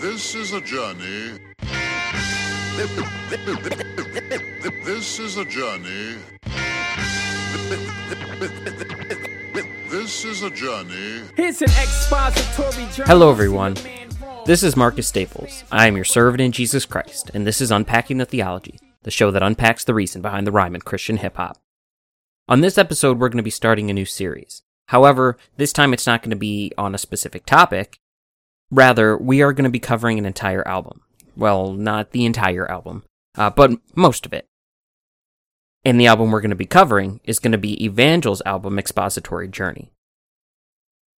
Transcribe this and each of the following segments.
This is a journey. This is a journey. This is a journey. It's an expository journey. Hello, everyone. This is Marcus Staples. I am your servant in Jesus Christ, and this is Unpacking the Theology, the show that unpacks the reason behind the rhyme in Christian hip hop. On this episode, we're going to be starting a new series. However, this time it's not going to be on a specific topic. Rather, we are going to be covering an entire album. Well, not the entire album, uh, but most of it. And the album we're going to be covering is going to be Evangel's album Expository Journey.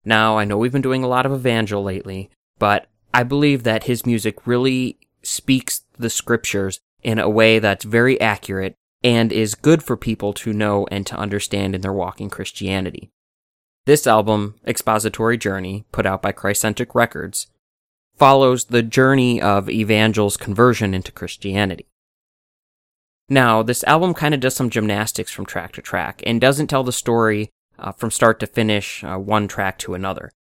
Now, I know we've been doing a lot of Evangel lately, but I believe that his music really speaks the scriptures in a way that's very accurate and is good for people to know and to understand in their walk in Christianity. This album, Expository Journey, put out by Christcentric Records, follows the journey of Evangel's conversion into Christianity. Now, this album kind of does some gymnastics from track to track and doesn't tell the story uh, from start to finish, uh, one track to another,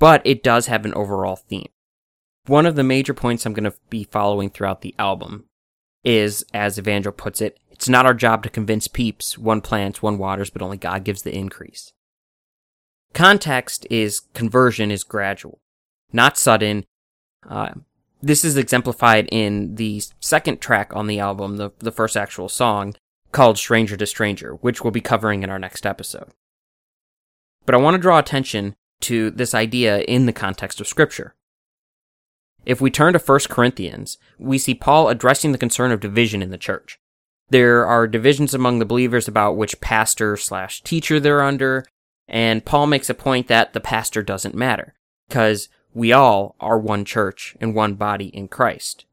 but it does have an overall theme. One of the major points I'm going to be following throughout the album is, as Evangel puts it, it's not our job to convince peeps, one plants, one waters, but only God gives the increase. Context is conversion is gradual, not sudden. Uh, this is exemplified in the second track on the album, the, the first actual song, called Stranger to Stranger, which we'll be covering in our next episode. But I want to draw attention to this idea in the context of Scripture. If we turn to 1 Corinthians, we see Paul addressing the concern of division in the church. There are divisions among the believers about which pastor slash teacher they're under, and Paul makes a point that the pastor doesn't matter, because we all are one church and one body in Christ.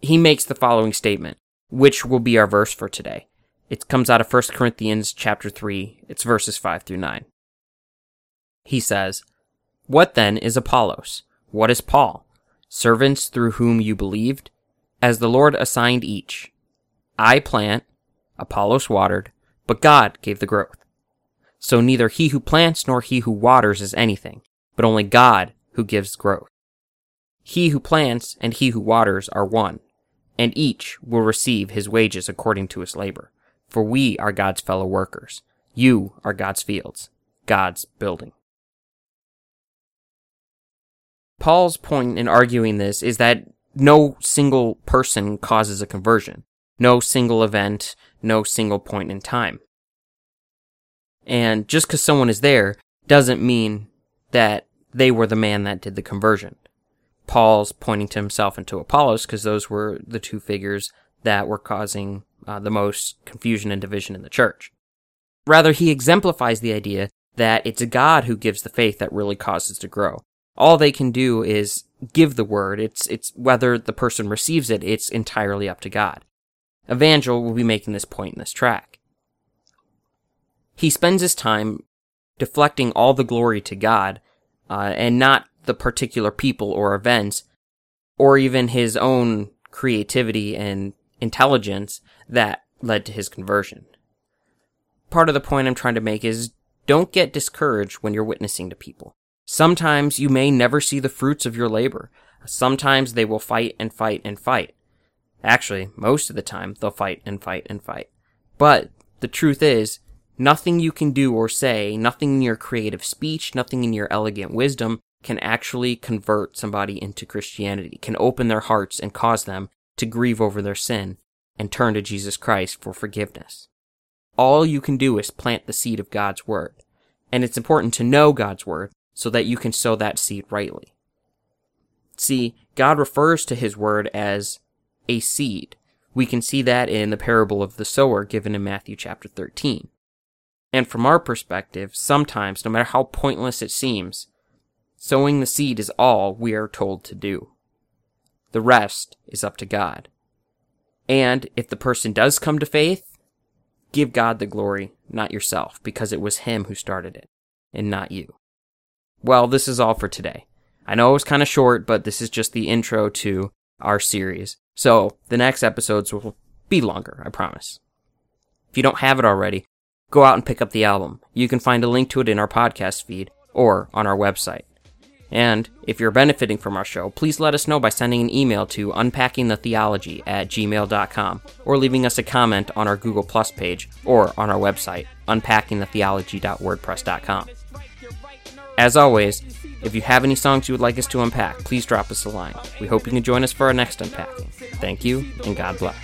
He makes the following statement, which will be our verse for today. It comes out of 1 Corinthians chapter 3, it's verses 5 through 9. He says, What then is Apollos? What is Paul? servants through whom you believed, as the Lord assigned each. I plant, Apollos watered, but God gave the growth. So neither he who plants nor he who waters is anything, but only God who gives growth. He who plants and he who waters are one, and each will receive his wages according to his labor. For we are God's fellow workers. You are God's fields, God's building. Paul's point in arguing this is that no single person causes a conversion, no single event, no single point in time. And just because someone is there doesn't mean that they were the man that did the conversion. Paul's pointing to himself and to Apollos because those were the two figures that were causing uh, the most confusion and division in the church. Rather, he exemplifies the idea that it's God who gives the faith that really causes to grow all they can do is give the word. It's, it's whether the person receives it, it's entirely up to God. Evangel will be making this point in this track. He spends his time deflecting all the glory to God, uh, and not the particular people or events, or even his own creativity and intelligence that led to his conversion. Part of the point I'm trying to make is don't get discouraged when you're witnessing to people. Sometimes you may never see the fruits of your labor. Sometimes they will fight and fight and fight. Actually, most of the time, they'll fight and fight and fight. But the truth is, nothing you can do or say, nothing in your creative speech, nothing in your elegant wisdom can actually convert somebody into Christianity, can open their hearts and cause them to grieve over their sin and turn to Jesus Christ for forgiveness. All you can do is plant the seed of God's Word. And it's important to know God's Word so that you can sow that seed rightly. See, God refers to his word as a seed. We can see that in the parable of the sower given in Matthew chapter 13. And from our perspective, sometimes, no matter how pointless it seems, sowing the seed is all we are told to do. The rest is up to God. And if the person does come to faith, give God the glory, not yourself, because it was Him who started it, and not you. Well, this is all for today. I know it was kind of short, but this is just the intro to our series. So the next episodes will be longer, I promise. If you don't have it already, go out and pick up the album. You can find a link to it in our podcast feed or on our website. And if you're benefiting from our show, please let us know by sending an email to unpackingthetheology at gmail.com or leaving us a comment on our Google Plus page or on our website, unpackingthetheology.wordpress.com. As always, if you have any songs you would like us to unpack, please drop us a line. We hope you can join us for our next unpacking. Thank you, and God bless.